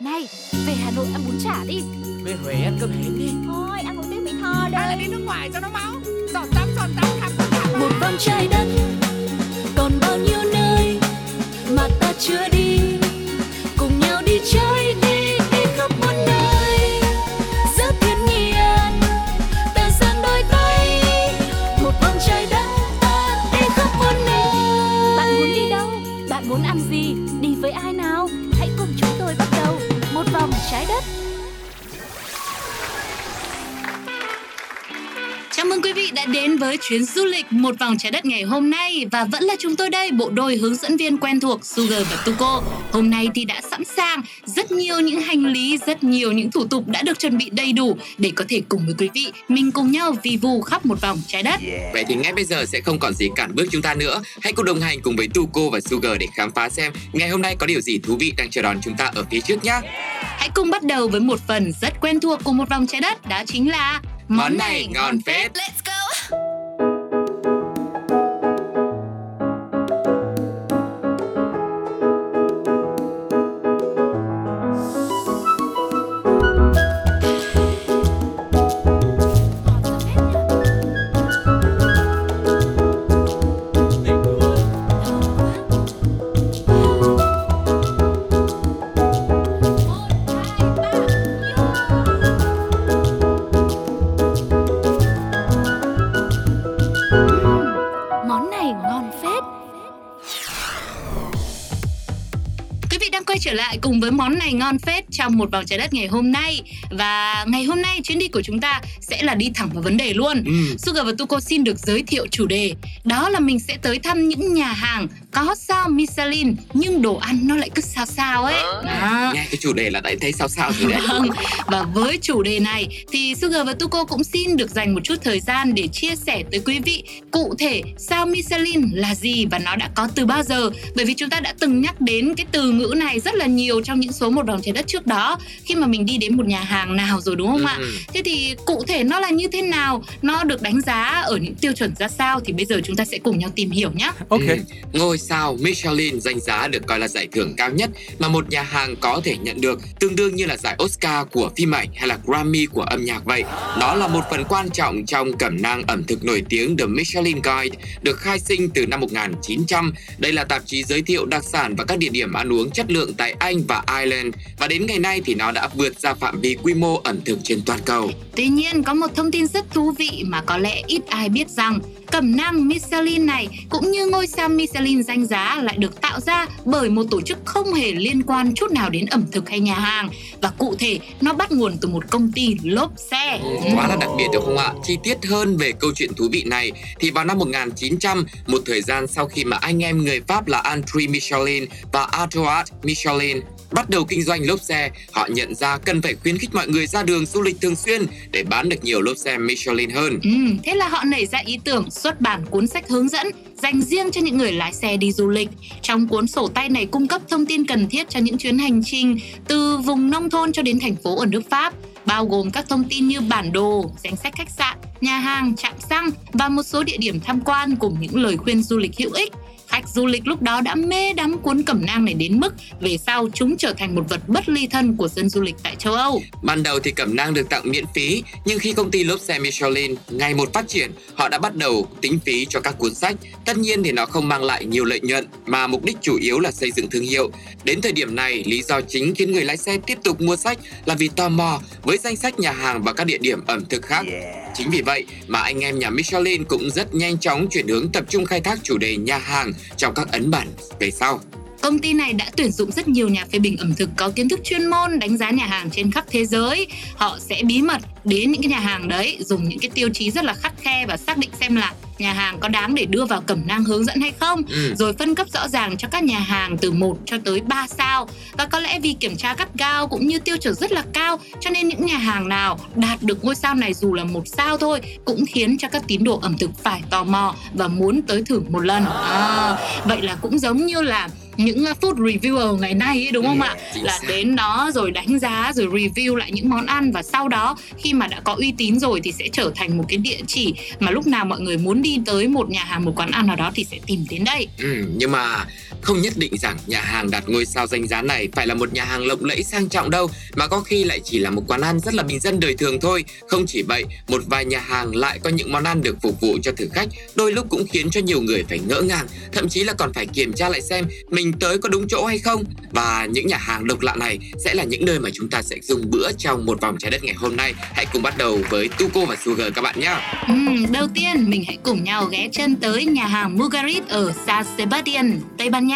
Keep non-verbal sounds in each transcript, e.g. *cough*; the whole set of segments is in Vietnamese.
Này, về Hà Nội ăn bún chả đi. Về Huế ăn cơm hến đi. Thôi, ăn một tiếng Mỹ Tho Hay là đây đi nước ngoài cho nó máu. Giọt tắm, giọt tắm, khắp cả Một vòng trái đất đến với chuyến du lịch một vòng trái đất ngày hôm nay. Và vẫn là chúng tôi đây, bộ đôi hướng dẫn viên quen thuộc Sugar và Tuko. Hôm nay thì đã sẵn sàng. Rất nhiều những hành lý, rất nhiều những thủ tục đã được chuẩn bị đầy đủ để có thể cùng với quý vị mình cùng nhau vi vu khắp một vòng trái đất. Vậy thì ngay bây giờ sẽ không còn gì cản bước chúng ta nữa. Hãy cùng đồng hành cùng với Tuko và Sugar để khám phá xem Ngày hôm nay có điều gì thú vị đang chờ đón chúng ta ở phía trước nhé Hãy cùng bắt đầu với một phần rất quen thuộc của một vòng trái đất, đó chính là Món này ngon phết. Let's với món này ngon phết trong một vòng trái đất ngày hôm nay. Và ngày hôm nay chuyến đi của chúng ta sẽ là đi thẳng vào vấn đề luôn. Ừ. Sugar và Tuko xin được giới thiệu chủ đề. Đó là mình sẽ tới thăm những nhà hàng có sao Michelin Nhưng đồ ăn nó lại cứ sao sao ấy Đó. Nghe cái chủ đề là đã thấy sao sao rồi đấy *laughs* Vâng, và với chủ đề này thì Sugar và Tuko cũng xin được dành một chút thời gian để chia sẻ tới quý vị cụ thể sao Michelin là gì và nó đã có từ bao giờ bởi vì chúng ta đã từng nhắc đến cái từ ngữ này rất là nhiều trong những số một vòng trái đất trước đó khi mà mình đi đến một nhà hàng nào rồi đúng không ạ? Ừ. Thế thì cụ thể nó là như thế nào, nó được đánh giá ở những tiêu chuẩn ra sao thì bây giờ chúng ta sẽ cùng nhau tìm hiểu nhé. Ừ. Ngôi sao Michelin danh giá được coi là giải thưởng cao nhất mà một nhà hàng có thể nhận được, tương đương như là giải Oscar của phim ảnh hay là Grammy của âm nhạc vậy. Nó là một phần quan trọng trong cẩm nang ẩm thực nổi tiếng The Michelin Guide, được khai sinh từ năm 1900. Đây là tạp chí giới thiệu đặc sản và các địa điểm ăn uống chất lượng tại Anh và Ireland và đến ngày nay thì nó đã vượt ra phạm vi quy mô ẩm thực trên toàn cầu. Tuy nhiên có một thông tin rất thú vị mà có lẽ ít ai biết rằng cẩm nang Michelin này cũng như ngôi sao Michelin danh giá lại được tạo ra bởi một tổ chức không hề liên quan chút nào đến ẩm thực hay nhà hàng và cụ thể nó bắt nguồn từ một công ty lốp xe. Quá là đặc biệt được không ạ? Chi tiết hơn về câu chuyện thú vị này thì vào năm 1900, một thời gian sau khi mà anh em người Pháp là André Michelin và Artois Michelin bắt đầu kinh doanh lốp xe, họ nhận ra cần phải khuyến khích mọi người ra đường du lịch thường xuyên để bán được nhiều lốp xe Michelin hơn. Ừ, thế là họ nảy ra ý tưởng xuất bản cuốn sách hướng dẫn dành riêng cho những người lái xe đi du lịch. Trong cuốn sổ tay này cung cấp thông tin cần thiết cho những chuyến hành trình từ vùng nông thôn cho đến thành phố ở nước Pháp bao gồm các thông tin như bản đồ, danh sách khách sạn, nhà hàng, trạm xăng và một số địa điểm tham quan cùng những lời khuyên du lịch hữu ích. Khách du lịch lúc đó đã mê đắm cuốn cẩm nang này đến mức về sau chúng trở thành một vật bất ly thân của dân du lịch tại châu Âu. Ban đầu thì cẩm nang được tặng miễn phí, nhưng khi công ty lốp xe Michelin ngày một phát triển, họ đã bắt đầu tính phí cho các cuốn sách. Tất nhiên thì nó không mang lại nhiều lợi nhuận, mà mục đích chủ yếu là xây dựng thương hiệu. Đến thời điểm này, lý do chính khiến người lái xe tiếp tục mua sách là vì tò mò với danh sách nhà hàng và các địa điểm ẩm thực khác. Chính vì vậy mà anh em nhà Michelin cũng rất nhanh chóng chuyển hướng tập trung khai thác chủ đề nhà hàng trong các ấn bản về sau. Công ty này đã tuyển dụng rất nhiều nhà phê bình ẩm thực có kiến thức chuyên môn đánh giá nhà hàng trên khắp thế giới. Họ sẽ bí mật đến những cái nhà hàng đấy, dùng những cái tiêu chí rất là khắt khe và xác định xem là nhà hàng có đáng để đưa vào cẩm nang hướng dẫn hay không? Ừ. rồi phân cấp rõ ràng cho các nhà hàng từ 1 cho tới 3 sao. Và có lẽ vì kiểm tra gắt gao cũng như tiêu chuẩn rất là cao cho nên những nhà hàng nào đạt được ngôi sao này dù là một sao thôi cũng khiến cho các tín đồ ẩm thực phải tò mò và muốn tới thử một lần. À, vậy là cũng giống như là những food reviewer ngày nay ấy, đúng không Ừ, ạ? là xác. đến đó rồi đánh giá rồi review lại những món ăn và sau đó khi mà đã có uy tín rồi thì sẽ trở thành một cái địa chỉ mà lúc nào mọi người muốn đi tới một nhà hàng một quán ăn nào đó thì sẽ tìm đến đây. Ừ, nhưng mà không nhất định rằng nhà hàng đạt ngôi sao danh giá này phải là một nhà hàng lộng lẫy sang trọng đâu, mà có khi lại chỉ là một quán ăn rất là bình dân đời thường thôi. Không chỉ vậy, một vài nhà hàng lại có những món ăn được phục vụ cho thực khách, đôi lúc cũng khiến cho nhiều người phải ngỡ ngàng, thậm chí là còn phải kiểm tra lại xem mình tới có đúng chỗ hay không. Và những nhà hàng độc lạ này sẽ là những nơi mà chúng ta sẽ dùng bữa trong một vòng trái đất ngày hôm nay. Hãy cùng bắt đầu với Tuko và Sugar các bạn nhé. Ừ, đầu tiên mình hãy cùng nhau ghé chân tới nhà hàng Mugarit ở San Sebastian, Tây Ban Nha.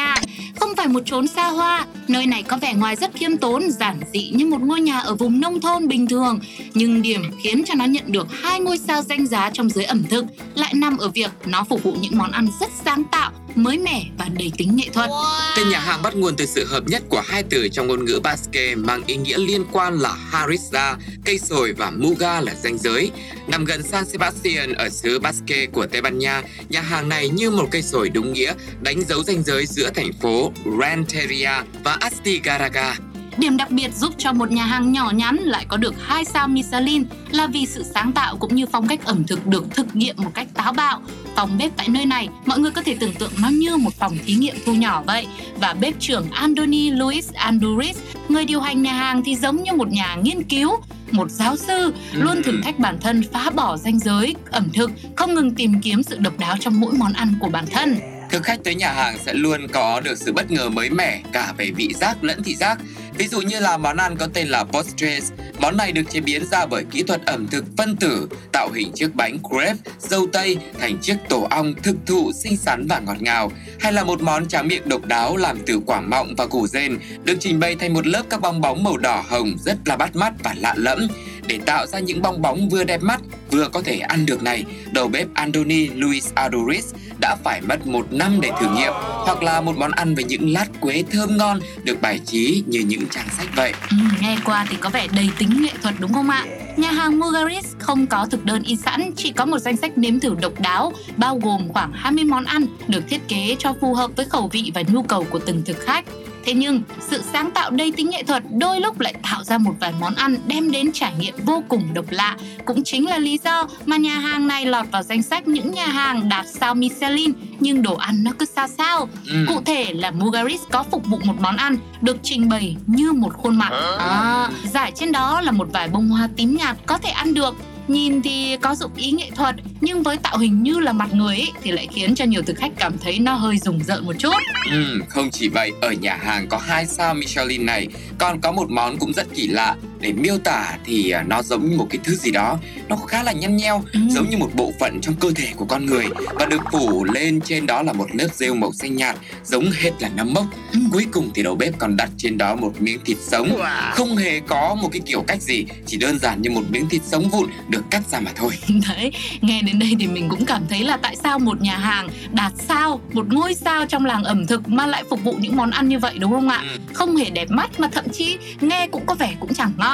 Không phải một chốn xa hoa, nơi này có vẻ ngoài rất khiêm tốn, giản dị như một ngôi nhà ở vùng nông thôn bình thường. Nhưng điểm khiến cho nó nhận được hai ngôi sao danh giá trong giới ẩm thực lại nằm ở việc nó phục vụ những món ăn rất sáng tạo, mới mẻ và đầy tính nghệ thuật. Tên nhà hàng bắt nguồn từ sự hợp nhất của hai từ trong ngôn ngữ Basque mang ý nghĩa liên quan là harissa, cây sồi và muga là ranh giới. Nằm gần San Sebastian ở xứ Basque của Tây Ban Nha, nhà hàng này như một cây sồi đúng nghĩa, đánh dấu ranh giới giữa thành phố Renteria và Astigarraga. Điểm đặc biệt giúp cho một nhà hàng nhỏ nhắn lại có được hai sao Michelin là vì sự sáng tạo cũng như phong cách ẩm thực được thực nghiệm một cách táo bạo. Phòng bếp tại nơi này, mọi người có thể tưởng tượng nó như một phòng thí nghiệm thu nhỏ vậy. Và bếp trưởng Andoni Luis Anduris, người điều hành nhà hàng thì giống như một nhà nghiên cứu, một giáo sư luôn thử thách bản thân phá bỏ ranh giới ẩm thực, không ngừng tìm kiếm sự độc đáo trong mỗi món ăn của bản thân. Thực khách tới nhà hàng sẽ luôn có được sự bất ngờ mới mẻ cả về vị giác lẫn thị giác. Ví dụ như là món ăn có tên là postres. Món này được chế biến ra bởi kỹ thuật ẩm thực phân tử, tạo hình chiếc bánh crepe, dâu tây thành chiếc tổ ong thực thụ xinh xắn và ngọt ngào. Hay là một món tráng miệng độc đáo làm từ quả mọng và củ rên, được trình bày thành một lớp các bong bóng màu đỏ hồng rất là bắt mắt và lạ lẫm. Để tạo ra những bong bóng vừa đẹp mắt, vừa có thể ăn được này, đầu bếp Andoni Luis Adoris đã phải mất một năm để thử nghiệm, hoặc là một món ăn với những lát quế thơm ngon được bài trí như những trang sách vậy. Ừ, nghe qua thì có vẻ đầy tính nghệ thuật đúng không ạ? Nhà hàng Mugaris không có thực đơn in sẵn, chỉ có một danh sách nếm thử độc đáo, bao gồm khoảng 20 món ăn được thiết kế cho phù hợp với khẩu vị và nhu cầu của từng thực khách. Thế nhưng, sự sáng tạo đầy tính nghệ thuật đôi lúc lại tạo ra một vài món ăn đem đến trải nghiệm vô cùng độc lạ. Cũng chính là lý do mà nhà hàng này lọt vào danh sách những nhà hàng đạt sao Michelin nhưng đồ ăn nó cứ sao sao. Ừ. Cụ thể là Mugaris có phục vụ một món ăn được trình bày như một khuôn mặt. À, giải trên đó là một vài bông hoa tím nhạt có thể ăn được Nhìn thì có dụng ý nghệ thuật nhưng với tạo hình như là mặt người ấy, thì lại khiến cho nhiều thực khách cảm thấy nó hơi rùng rợn một chút. Ừ, không chỉ vậy, ở nhà hàng có hai sao Michelin này còn có một món cũng rất kỳ lạ. Để miêu tả thì à, nó giống như một cái thứ gì đó, nó khá là nhăn nheo, Ừ. giống như một bộ phận trong cơ thể của con người và được phủ lên trên đó là một lớp rêu màu xanh nhạt, giống hệt là nấm mốc. Ừ. Cuối cùng thì đầu bếp còn đặt trên đó một miếng thịt sống, không hề có một cái kiểu cách gì, chỉ đơn giản như một miếng thịt sống vụn được cắt ra mà thôi. *laughs* Đấy, nghe đến đây thì mình cũng cảm thấy là tại sao một nhà hàng đạt sao, một ngôi sao trong làng ẩm thực mà lại phục vụ những món ăn như vậy đúng không ạ? Ừ. Không hề đẹp mắt mà thậm chí nghe cũng có vẻ cũng chẳng ngon.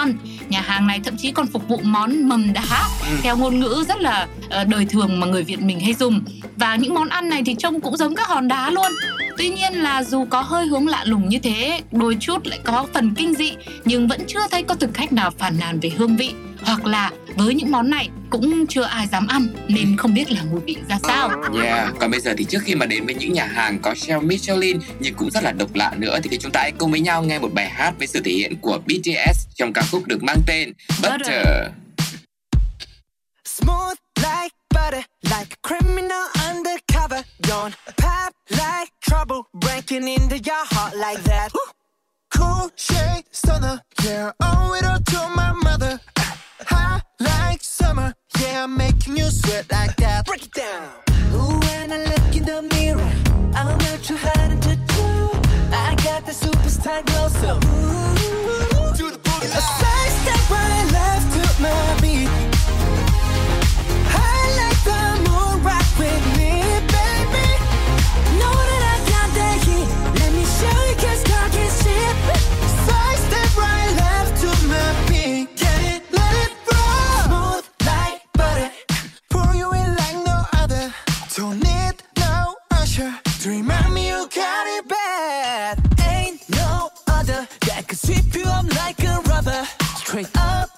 Nhà hàng này thậm chí còn phục vụ món mầm đá Ừ. theo ngôn ngữ rất là ờ, đời thường mà người Việt mình hay dùng. Và những món ăn này thì trông cũng giống các hòn đá luôn. Tuy nhiên là dù có hơi hướng lạ lùng như thế, đôi chút lại có phần kinh dị nhưng vẫn chưa thấy có thực khách nào phàn nàn về hương vị hoặc là với những món này cũng chưa ai dám ăn nên không biết là mùi vị ra sao. Yeah, còn bây giờ thì trước khi mà đến với những nhà hàng có shell Michelin nhưng cũng rất là độc lạ nữa thì chúng ta hãy cùng với nhau nghe một bài hát với sự thể hiện của BTS trong ca khúc được mang tên Butter. Butter. Smooth like butter, like a criminal undercover. Don't pop like trouble, breaking into your heart like that. Cool shade stunner, yeah, owe it all to my mother. Hot like summer, yeah, I'm making you sweat like that. Break it down. Ooh, when I look in the mirror, I'm not too hard to do. I got the superstar glow, so ooh, do the booty. A side step right left to my beat. Need no usher to remind me you got it bad. Ain't no other that could sweep you up like a rubber. Straight up,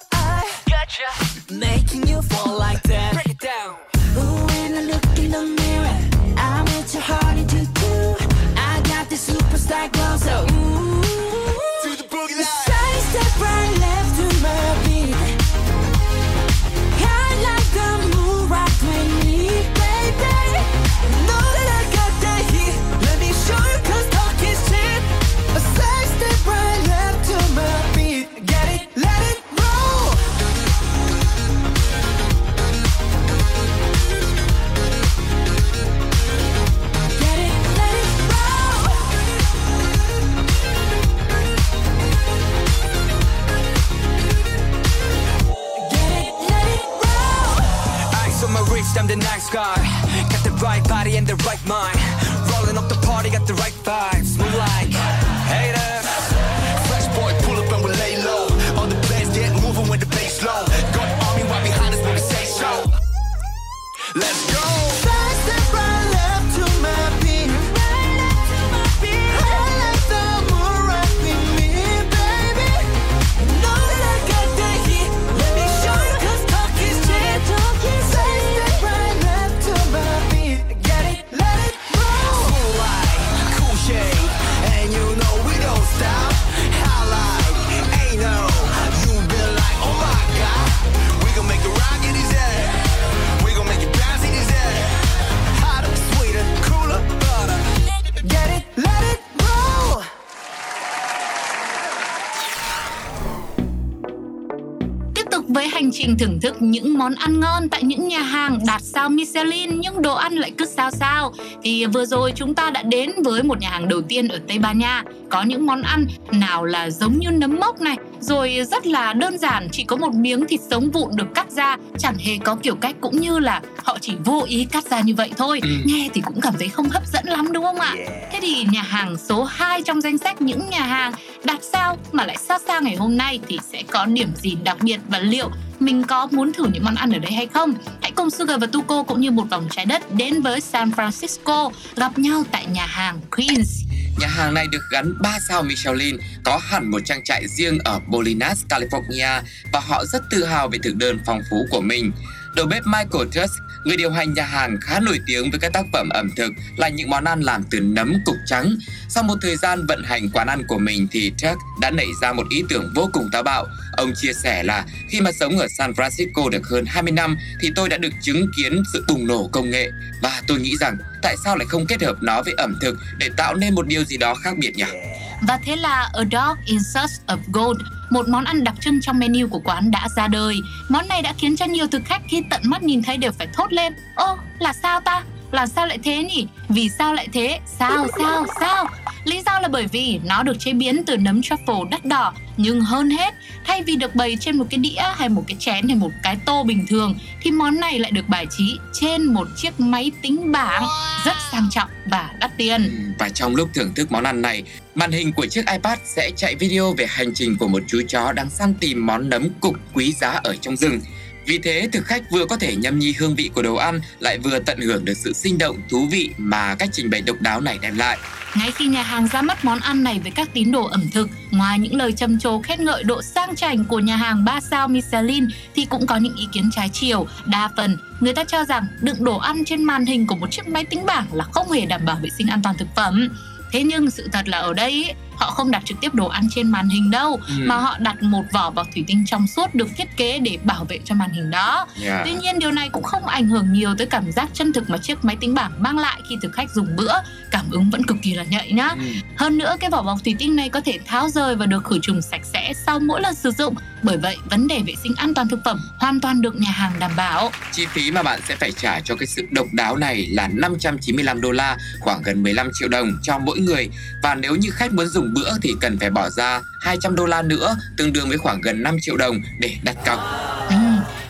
wrist, I'm the nice guy. Got the right body and the right mind. Rolling up the party, got the right vibes. Move like haters. Fresh boy, pull up and we lay low. All the players get moving with the bass low. Got army right behind us when we say so. Let's go. Trình thưởng thức những món ăn ngon tại những nhà hàng đạt sao Michelin nhưng đồ ăn lại cứ sao sao. Thì vừa rồi chúng ta đã đến với một nhà hàng đầu tiên ở Tây Ban Nha. Có những món ăn nào là giống như nấm mốc này, rồi rất là đơn giản, chỉ có một miếng thịt sống vụn được cắt ra, chẳng hề có kiểu cách cũng như là họ chỉ vô ý cắt ra như vậy thôi. Ừ. Nghe thì cũng cảm thấy không hấp dẫn lắm đúng không ạ? Thế thì nhà hàng số 2 trong danh sách những nhà hàng đạt sao mà lại sao sao ngày hôm nay thì sẽ có điểm gì đặc biệt và liệu mình có muốn thử những món ăn ở đây hay không? Hãy cùng Sugar và Tuko cũng như một vòng trái đất đến với San Francisco gặp nhau tại nhà hàng Queens. Nhà hàng này được gắn 3 sao Michelin, có hẳn một trang trại riêng ở Bolinas, California và họ rất tự hào về thực đơn phong phú của mình. Đầu bếp Michael Tusk, người điều hành nhà hàng khá nổi tiếng với các tác phẩm ẩm thực là những món ăn làm từ nấm cục trắng. Sau một thời gian vận hành quán ăn của mình thì Chuck đã nảy ra một ý tưởng vô cùng táo bạo. Ông chia sẻ là khi mà sống ở San Francisco được hơn 20 năm thì tôi đã được chứng kiến sự bùng nổ công nghệ và tôi nghĩ rằng tại sao lại không kết hợp nó với ẩm thực để tạo nên một điều gì đó khác biệt nhỉ? Và thế là A Dog in Search of Gold, một món ăn đặc trưng trong menu của quán đã ra đời. Món này đã khiến cho nhiều thực khách khi tận mắt nhìn thấy đều phải thốt lên Ô, là sao ta? Là sao lại thế nhỉ? Vì sao lại thế? Sao, sao, sao? Lý do là bởi vì nó được chế biến từ nấm truffle đắt đỏ nhưng hơn hết, thay vì được bày trên một cái đĩa hay một cái chén hay một cái tô bình thường thì món này lại được bài trí trên một chiếc máy tính bảng rất sang trọng và đắt tiền. Và trong lúc thưởng thức món ăn này, màn hình của chiếc iPad sẽ chạy video về hành trình của một chú chó đang săn tìm món nấm cục quý giá ở trong rừng. Vì thế, thực khách vừa có thể nhâm nhi hương vị của đồ ăn, lại vừa tận hưởng được sự sinh động, thú vị mà cách trình bày độc đáo này đem lại. Ngay khi nhà hàng ra mắt món ăn này với các tín đồ ẩm thực, ngoài những lời trầm trồ khen ngợi độ sang chảnh của nhà hàng 3 sao Michelin thì cũng có những ý kiến trái chiều. Đa phần, người ta cho rằng đựng đồ ăn trên màn hình của một chiếc máy tính bảng là không hề đảm bảo vệ sinh an toàn thực phẩm. Thế nhưng sự thật là ở đây họ không đặt trực tiếp đồ ăn trên màn hình đâu Ừ. mà họ đặt một vỏ bọc thủy tinh trong suốt được thiết kế để bảo vệ cho màn hình đó. Yeah. Tuy nhiên điều này cũng không ảnh hưởng nhiều tới cảm giác chân thực mà chiếc máy tính bảng mang lại khi thực khách dùng bữa. Cảm ứng vẫn cực kỳ là nhạy nhá. Ừ. Hơn nữa cái vỏ bọc thủy tinh này có thể tháo rời và được khử trùng sạch sẽ sau mỗi lần sử dụng. Bởi vậy vấn đề vệ sinh an toàn thực phẩm hoàn toàn được nhà hàng đảm bảo. Chi phí mà bạn sẽ phải trả cho cái sự độc đáo này là 595 đô la, khoảng gần 15 triệu đồng cho mỗi người. Và nếu như khách muốn dùng bữa thì cần phải bỏ ra 200 đô la nữa, tương đương với khoảng gần 5 triệu đồng để đặt cọc. Ừ.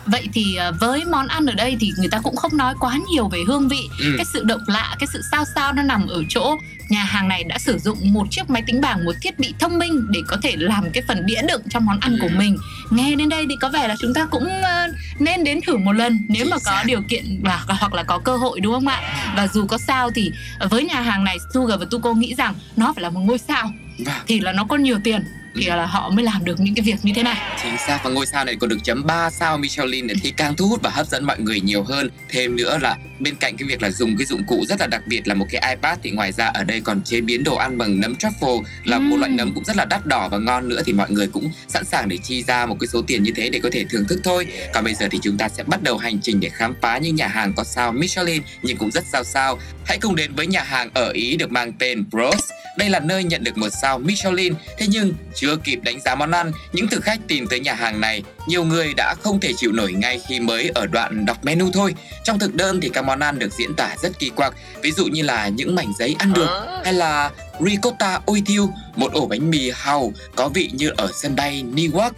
Vậy thì à, với món ăn ở đây thì người ta cũng không nói quá nhiều về hương vị Ừ. Cái sự độc lạ, cái sự sao sao nó nằm ở chỗ Nhà hàng này đã sử dụng một chiếc máy tính bảng, một thiết bị thông minh Để có thể làm cái phần đĩa đựng trong món ăn của Ừ. mình Nghe đến đây thì có vẻ là chúng ta cũng ờ, nên đến thử một lần Nếu mà có điều kiện và hoặc là có cơ hội đúng không ạ Và dù có sao thì với nhà hàng này Sugar và Tuko nghĩ rằng nó phải là một ngôi sao Vâng. Thì là nó có nhiều tiền thì là họ mới làm được những cái việc như thế này Chính xác và ngôi sao này còn được chấm 3 sao Michelin thì càng thu hút và hấp dẫn mọi người nhiều hơn. Thêm nữa là bên cạnh cái việc là dùng cái dụng cụ rất là đặc biệt là một cái iPad thì ngoài ra ở đây còn chế biến đồ ăn bằng nấm truffle là một Ừm. loại nấm cũng rất là đắt đỏ và ngon nữa thì mọi người cũng sẵn sàng để chi ra một cái số tiền như thế để có thể thưởng thức thôi. Còn bây giờ thì chúng ta sẽ bắt đầu hành trình để khám phá những nhà hàng có sao Michelin nhưng cũng rất sao sao. Hãy cùng đến với nhà hàng ở Ý được mang tên Bros. Đây là nơi nhận được một sao Michelin. Thế nhưng chưa kịp đánh giá món ăn, những thực khách tìm tới nhà hàng này, nhiều người đã không thể chịu nổi ngay khi mới ở đoạn đọc menu thôi. Trong thực đơn thì các món ăn được diễn tả rất kỳ quặc, ví dụ như là những mảnh giấy ăn được hay là ricotta ôi thiêu, một ổ bánh mì hàu có vị như ở sân bay Newark.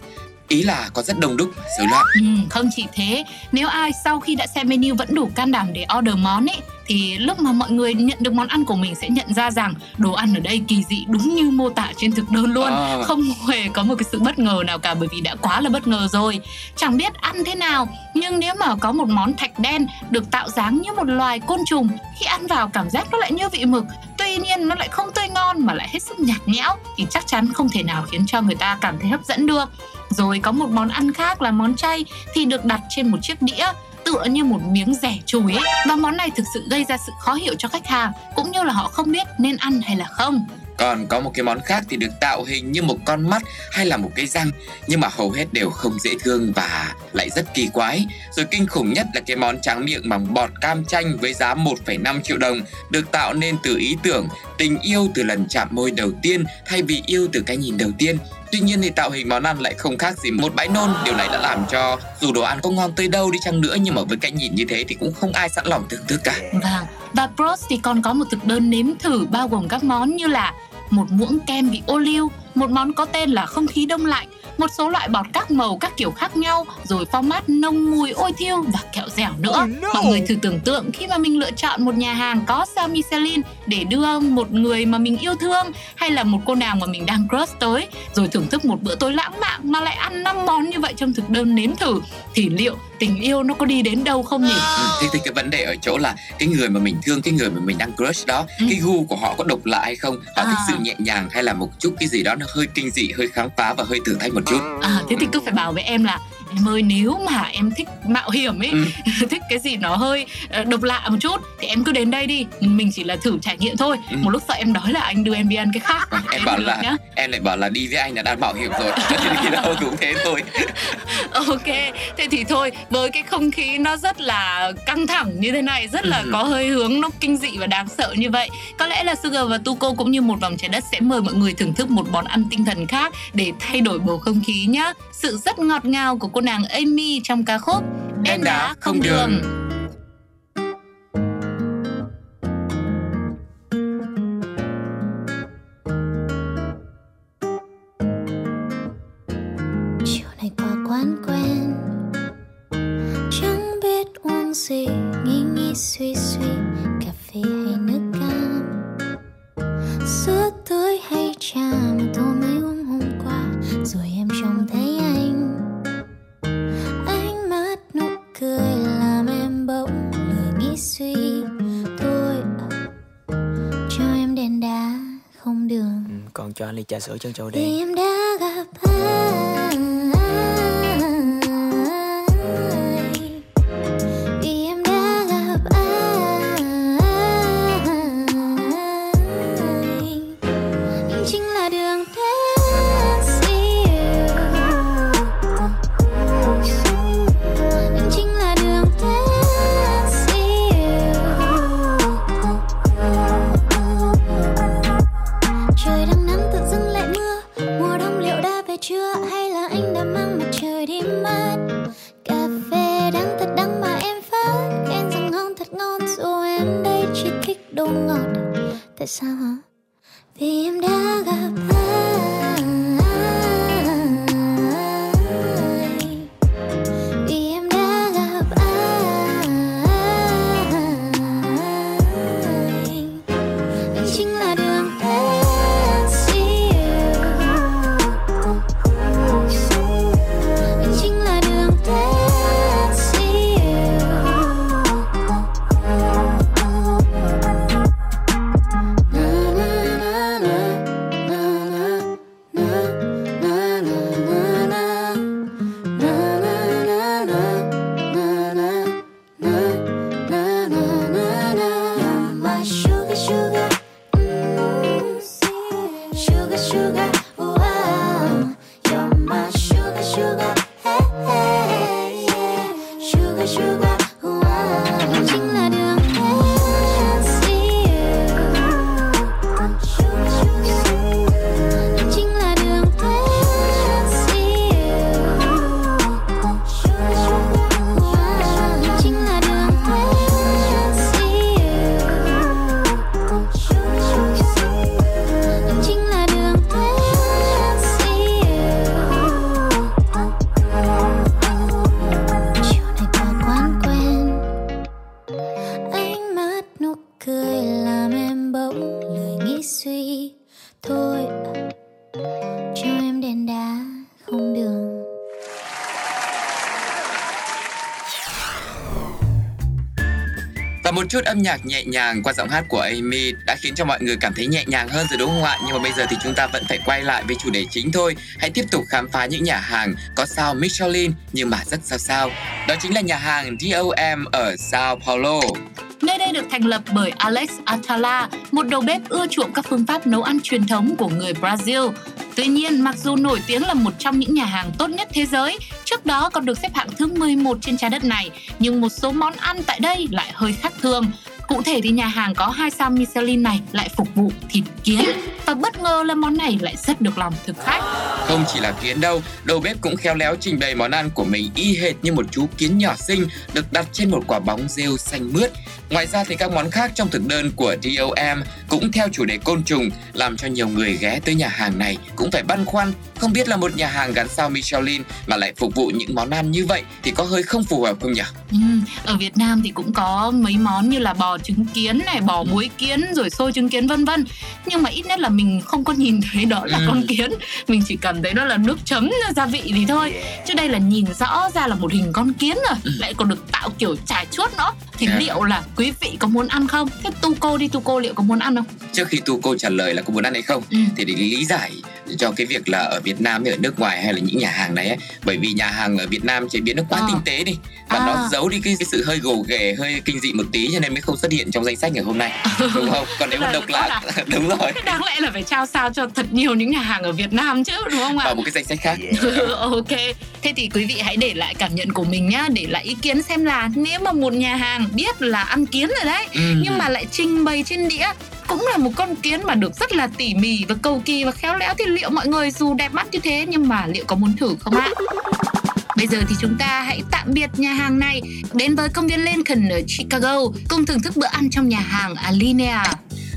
Ý là có rất đông đúc rối loạn. Ừ, không chỉ thế, nếu ai sau khi đã xem menu vẫn đủ can đảm để order món ấy thì lúc mà mọi người nhận được món ăn của mình sẽ nhận ra rằng đồ ăn ở đây kỳ dị đúng như mô tả trên thực đơn luôn, À. không hề có một cái sự bất ngờ nào cả bởi vì đã quá là bất ngờ rồi. Chẳng biết ăn thế nào, nhưng nếu mà có một món thạch đen được tạo dáng như một loài côn trùng, khi ăn vào cảm giác nó lại như vị mực, tuy nhiên nó lại không tươi ngon mà lại hết sức nhạt nhẽo thì chắc chắn không thể nào khiến cho người ta cảm thấy hấp dẫn được. Rồi có một món ăn khác là món chay thì được đặt trên một chiếc đĩa tựa như một miếng rẻ chùi ấy và món này thực sự gây ra sự khó hiểu cho khách hàng cũng như là họ không biết nên ăn hay là không. Còn có một cái món khác thì được tạo hình như một con mắt hay là một cái răng nhưng mà hầu hết đều không dễ thương và lại rất kỳ quái. Rồi kinh khủng nhất là cái món tráng miệng bằng bọt cam chanh với giá 1,5 triệu đồng được tạo nên từ ý tưởng tình yêu từ lần chạm môi đầu tiên thay vì yêu từ cái nhìn đầu tiên. Tuy nhiên thì tạo hình món ăn lại không khác gì một bãi nôn. Điều này đã làm cho dù đồ ăn có ngon tới đâu đi chăng nữa Nhưng mà với cái nhìn như thế thì cũng không ai sẵn lòng thưởng thức cả. Vâng, và Bros thì còn có một thực đơn nếm thử bao gồm các món như là một muỗng kem bị ô liu, một món có tên là không khí đông lạnh, một số loại bọt các màu các kiểu khác nhau, rồi format nông mùi ôi thiêu và kẹo dẻo nữa. Mọi người thử tưởng tượng khi mà mình lựa chọn một nhà hàng có sao Michelin để đưa một người mà mình yêu thương hay là một cô nàng mà mình đang crush tới, rồi thưởng thức một bữa tối lãng mạn mà lại ăn năm món như vậy trong thực đơn nếm thử thì liệu tình yêu nó có đi đến đâu không nhỉ? Ừ, thế thì cái vấn đề ở chỗ là cái người mà mình thương cái người mà mình đang crush đó Ừ. cái gu của họ có độc lạ hay không họ thích À. sự nhẹ nhàng hay là một chút cái gì đó nó hơi kinh dị hơi khám phá và hơi thử thách một chút. À, thế thì cứ phải bảo với em là em ơi nếu mà em thích mạo hiểm ấy Ừ. *laughs* thích cái gì nó hơi ờ, độc lạ một chút thì em cứ đến đây đi mình chỉ là thử trải nghiệm thôi Ừ. một lúc sau em nói là anh đưa em đi ăn cái khác Vâng, em bảo là nhá. em lại bảo là đi với anh là đang mạo hiểm rồi *laughs* thì đâu cũng thế thôi *laughs* ok thế thì thôi với cái không khí nó rất là căng thẳng như thế này rất là Ừ. có hơi hướng nó kinh dị và đáng sợ như vậy có lẽ là Sugar và Tuko cũng như một vòng trái đất sẽ mời mọi người thưởng thức một món ăn tinh thần khác để thay đổi bầu không khí nhá sự rất ngọt ngào của cô nàng Amy trong ca khúc Đen đá không đường. chiều cho anh ly trà sữa chân châu đen. Chút âm nhạc nhẹ nhàng qua giọng hát của Amy đã khiến cho mọi người cảm thấy nhẹ nhàng hơn rồi đúng không ạ? Nhưng mà bây giờ thì chúng ta vẫn phải quay lại với chủ đề chính thôi. Hãy tiếp tục khám phá những nhà hàng có sao Michelin nhưng mà rất sao sao. Đó chính là nhà hàng DOM ở Sao Paulo. Nơi đây được thành lập bởi Alex Atala, một đầu bếp ưa chuộng các phương pháp nấu ăn truyền thống của người Brazil. Tuy nhiên, mặc dù nổi tiếng là một trong những nhà hàng tốt nhất thế giới, trước đó còn được xếp hạng thứ 11 trên trái đất này, nhưng một số món ăn tại đây lại hơi khác thường. Cụ thể thì nhà hàng có 2 sao Michelin này lại phục vụ thịt kiến và bất ngờ là món này lại rất được lòng thực khách. Không chỉ là kiến đâu, đầu bếp cũng khéo léo trình bày món ăn của mình y hệt như một chú kiến nhỏ xinh được đặt trên một quả bóng rêu xanh mướt. Ngoài ra thì các món khác trong thực đơn của DOM cũng theo chủ đề côn trùng làm cho nhiều người ghé tới nhà hàng này cũng phải băn khoăn không biết là một nhà hàng gắn sao Michelin mà lại phục vụ những món ăn như vậy thì có hơi không phù hợp không nhỉ? Ừ, ở Việt Nam thì cũng có mấy món như là bò trứng kiến này, bò muối kiến rồi xôi trứng kiến vân vân. Nhưng mà ít nhất là mình không có nhìn thấy đó là Ừ. con kiến, mình chỉ cảm thấy đó là nước chấm gia vị thì thôi. Chứ đây là nhìn rõ ra là một hình con kiến rồi, lại còn được tạo kiểu trải chuốt nữa. Thì Ừ. À. liệu là quý vị có muốn ăn không? Thế tu cô đi tu cô liệu có muốn ăn không? Trước khi tu cô trả lời là có muốn ăn hay không Ừ. thì để lý giải cho cái việc là ở Việt Nam hay ở nước ngoài hay là những nhà hàng này ấy, bởi vì nhà hàng ở Việt Nam chế biến nó quá Ờ. tinh tế đi và À. nó giấu đi cái, cái sự hơi gồ ghề hơi kinh dị một tí cho nên mới không xuất hiện trong danh sách ngày hôm nay *laughs* đúng không còn nếu mà độc lạ *laughs* đúng rồi Thế đáng lẽ là phải trao sao cho thật nhiều những nhà hàng ở Việt Nam chứ đúng không ạ? vào một cái danh sách khác *laughs* ok thế thì quý vị hãy để lại cảm nhận của mình nhá để lại ý kiến xem là nếu mà một nhà hàng biết là ăn kiến rồi đấy Ừm. nhưng mà lại trình bày trên đĩa cũng là một con kiến mà được rất là tỉ mỉ và cầu kỳ và khéo léo thì liệu mọi người dù đẹp mắt như thế nhưng mà liệu có muốn thử không ạ? Bây giờ thì chúng ta hãy tạm biệt nhà hàng này đến với công viên Lincoln ở Chicago cùng thưởng thức bữa ăn trong nhà hàng Alinea.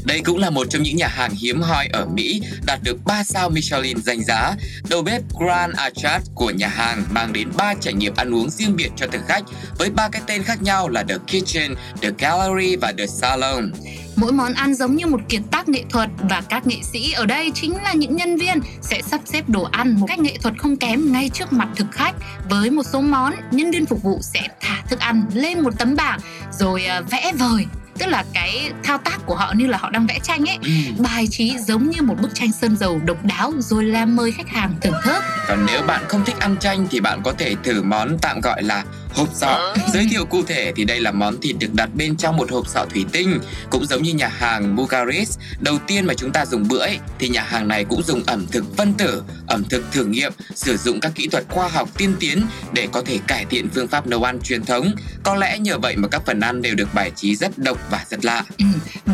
Đây cũng là một trong những nhà hàng hiếm hoi ở Mỹ đạt được 3 sao Michelin danh giá. Đầu bếp Grand Achat của nhà hàng mang đến 3 trải nghiệm ăn uống riêng biệt cho thực khách với ba cái tên khác nhau là The Kitchen, The Gallery và The Salon. Mỗi món ăn giống như một kiệt tác nghệ thuật và các nghệ sĩ ở đây chính là những nhân viên sẽ sắp xếp đồ ăn một cách nghệ thuật không kém ngay trước mặt thực khách. Với một số món, nhân viên phục vụ sẽ thả thức ăn lên một tấm bảng rồi à, vẽ vời. Tức là cái thao tác của họ như là họ đang vẽ tranh ấy. Ừm. Bài trí giống như một bức tranh sơn dầu độc đáo rồi làm mời khách hàng thưởng thức. Còn nếu bạn không thích ăn chanh thì bạn có thể thử món tạm gọi là hộp sọ. Giới thiệu cụ thể thì đây là món thịt được đặt bên trong một hộp sọ thủy tinh, cũng giống như nhà hàng Bugaris. Đầu tiên mà chúng ta dùng bữa ấy, thì nhà hàng này cũng dùng ẩm thực phân tử, ẩm thực thử nghiệm, sử dụng các kỹ thuật khoa học tiên tiến để có thể cải thiện phương pháp nấu ăn truyền thống. Có lẽ nhờ vậy mà các phần ăn đều được bài trí rất độc và rất lạ. Ừ,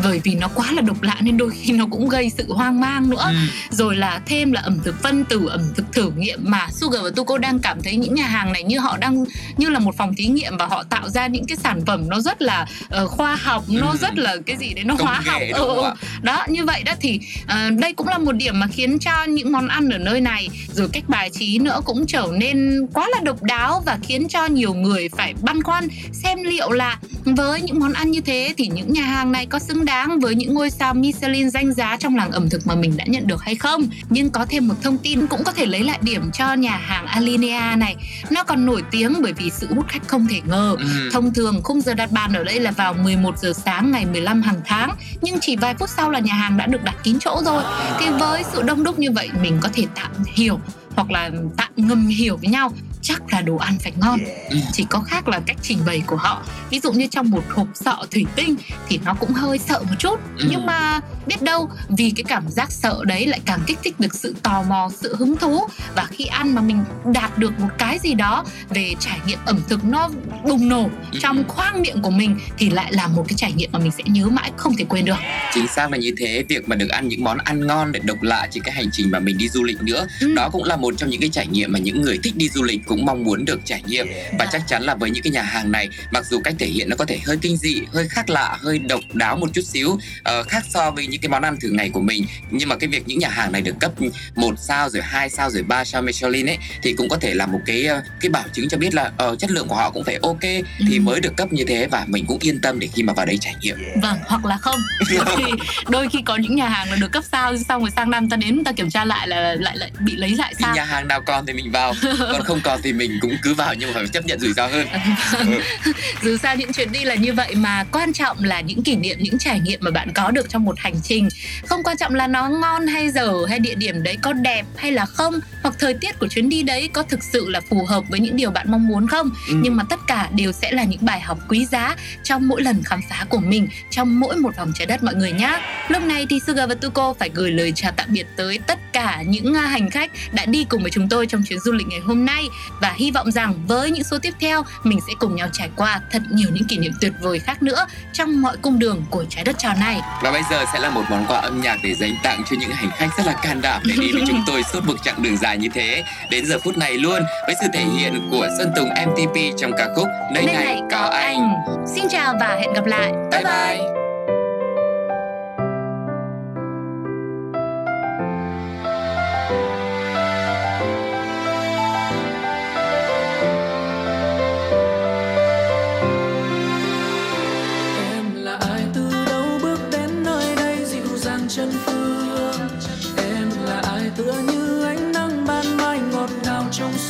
bởi vì nó quá là độc lạ nên đôi khi nó cũng gây sự hoang mang nữa. rồi là thêm là ẩm thực phân tử ẩm thực thử nghiệm mà Sugar và Tuko đang cảm thấy những nhà hàng này như họ đang như là một phòng thí nghiệm và họ tạo ra những cái sản phẩm nó rất là ờ, khoa học nó Ừ. rất là cái gì đấy nó Công hóa học Ừ, ừ. đó như vậy đó thì ờ, đây cũng là một điểm mà khiến cho những món ăn ở nơi này rồi cách bài trí nữa cũng trở nên quá là độc đáo và khiến cho nhiều người phải băn khoăn xem liệu là với những món ăn như thế thì những nhà hàng này có xứng đáng với những ngôi sao Michelin danh giá trong làng ẩm thực mà mình đã nhận được hay không. Nhưng có thêm một thông tin cũng có thể lấy lại điểm cho nhà hàng Alinea này. Nó còn nổi tiếng bởi vì sự hút khách không thể ngờ. Ừm. Thông thường khung giờ đặt bàn ở đây là vào 11 giờ sáng ngày 15 hàng tháng Nhưng chỉ vài phút sau là nhà hàng đã được đặt kín chỗ rồi Thì với sự đông đúc như vậy mình có thể tạm hiểu hoặc là tạm ngầm hiểu với nhau chắc là đồ ăn phải ngon. Chỉ có khác là cách trình bày của họ. Ví dụ như trong một hộp sọ thủy tinh thì nó cũng hơi sợ một chút. Ừ. nhưng mà biết đâu vì cái cảm giác sợ đấy lại càng kích thích được sự tò mò sự hứng thú. Và khi ăn mà mình đạt được một cái gì đó về trải nghiệm ẩm thực nó bùng nổ trong khoang miệng của mình thì lại là một cái trải nghiệm mà mình sẽ nhớ mãi không thể quên được. Chính xác là như thế, việc mà được ăn những món ăn ngon để độc lạ trên cái hành trình mà mình đi du lịch nữa, Ừ. đó cũng là một trong những cái trải nghiệm mà những người thích đi du lịch cũng mong muốn được trải nghiệm. Và chắc chắn là với những cái nhà hàng này, mặc dù cách thể hiện nó có thể hơi kinh dị, hơi khác lạ, hơi độc đáo một chút xíu, ờ, khác so với những cái món ăn thường ngày của mình, nhưng mà cái việc những nhà hàng này được cấp một sao rồi hai sao rồi ba sao Michelin ấy thì cũng có thể là một cái ờ, cái bảo chứng cho biết là ờ, chất lượng của họ cũng phải ok thì Ừ. mới được cấp như thế và mình cũng yên tâm để khi mà vào đây trải nghiệm. vâng hoặc là không *laughs* đôi khi, đôi khi có những nhà hàng là được cấp sao xong rồi sang năm ta đến ta kiểm tra lại là lại lại bị lấy lại Thì sao nhà hàng nào còn thì mình vào còn không còn thì mình cũng cứ vào nhưng mà phải chấp nhận rủi ro hơn. *laughs* Dù sao những chuyến đi là như vậy mà quan trọng là những kỷ niệm những trải nghiệm mà bạn có được trong một hành trình. Không quan trọng là nó ngon hay dở hay địa điểm đấy có đẹp hay là không hoặc thời tiết của chuyến đi đấy có thực sự là phù hợp với những điều bạn mong muốn không. Ừ. nhưng mà tất cả đều sẽ là những bài học quý giá trong mỗi lần khám phá của mình trong mỗi một vòng trái đất mọi người nhé lúc này thì Sugar và Tuko phải gửi lời chào tạm biệt tới tất cả những à, hành khách đã đi cùng với chúng tôi trong chuyến du lịch ngày hôm nay và hy vọng rằng với những số tiếp theo mình sẽ cùng nhau trải qua thật nhiều những kỷ niệm tuyệt vời khác nữa trong mọi cung đường của trái đất tròn này. Và bây giờ sẽ là một món quà âm nhạc để dành tặng cho những hành khách rất là can đảm để đi với chúng tôi suốt một chặng đường dài như thế đến giờ phút này luôn với sự thể hiện của Sơn Tùng MTP trong ca khúc Nơi này có anh. Xin chào và hẹn gặp lại. Bye bye. Em phương